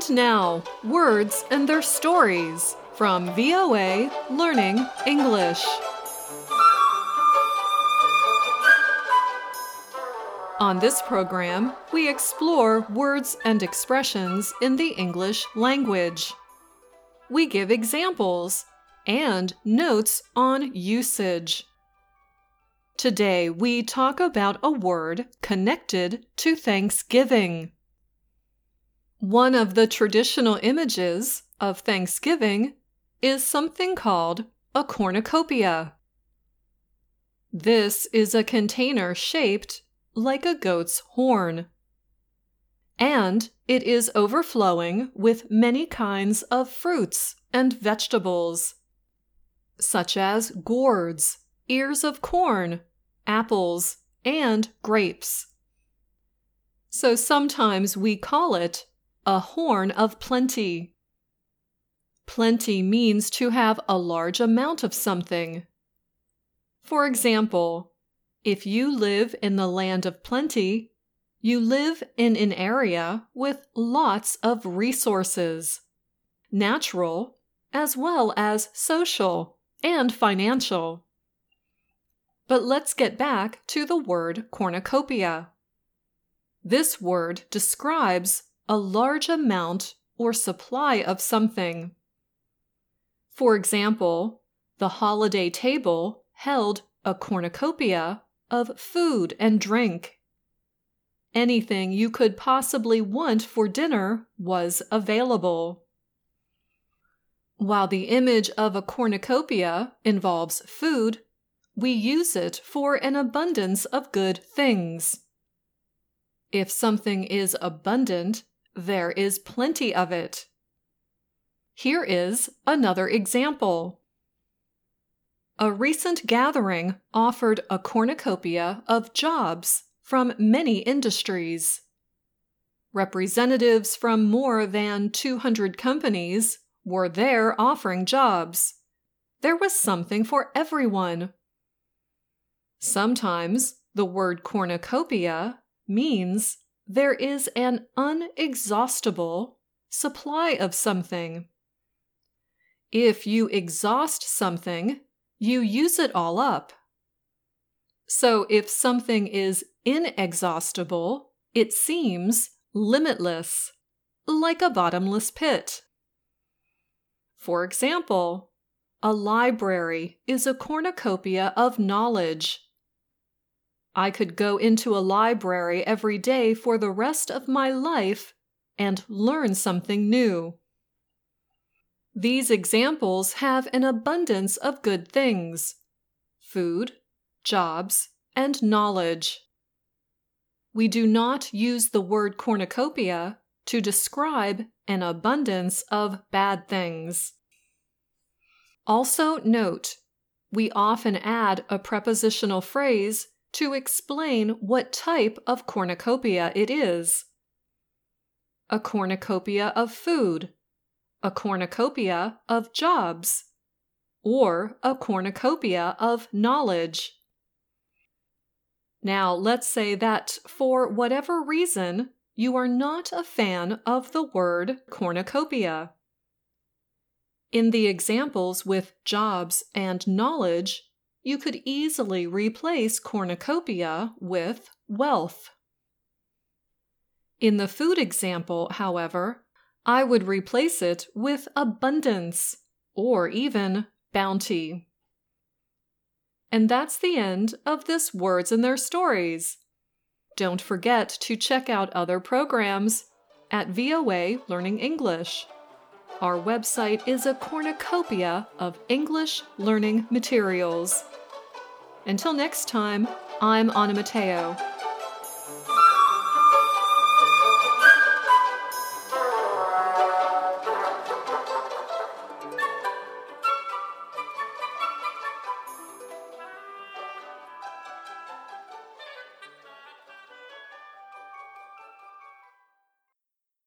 And now, words and their stories from VOA Learning English. On this program, we explore words and expressions in the English language. We give examples and notes on usage. Today, we talk about a word connected to Thanksgiving. One of the traditional images of Thanksgiving is something called a cornucopia. This is a container shaped like a goat's horn. And it is overflowing with many kinds of fruits and vegetables, such as gourds, ears of corn, apples, and grapes. So sometimes we call it a horn of plenty. Plenty means to have a large amount of something. For example, if you live in the land of plenty, you live in an area with lots of resources, natural as well as social and financial. But let's get back to the word cornucopia. This word describes a large amount or supply of something. For example, the holiday table held a cornucopia of food and drink. Anything you could possibly want for dinner was available. While the image of a cornucopia involves food, we use it for an abundance of good things. If something is abundant, there is plenty of it. Here is another example. A recent gathering offered a cornucopia of jobs from many industries. Representatives from more than 200 companies were there offering jobs. There was something for everyone. Sometimes the word cornucopia means there is an unexhaustible supply of something. If you exhaust something, you use it all up. So if something is inexhaustible, it seems limitless, like a bottomless pit. For example, a library is a cornucopia of knowledge. I could go into a library every day for the rest of my life and learn something new. These examples have an abundance of good things food, jobs, and knowledge. We do not use the word cornucopia to describe an abundance of bad things. Also, note we often add a prepositional phrase to explain what type of cornucopia it is. A cornucopia of food a cornucopia of jobs, or a cornucopia of knowledge. Now, let's say that for whatever reason, you are not a fan of the word cornucopia. In the examples with jobs and knowledge, you could easily replace cornucopia with wealth. In the food example, however, I would replace it with abundance or even bounty. And that's the end of this Words and Their Stories. Don't forget to check out other programs at VOA Learning English. Our website is a cornucopia of English learning materials. Until next time, I'm Anna Matteo.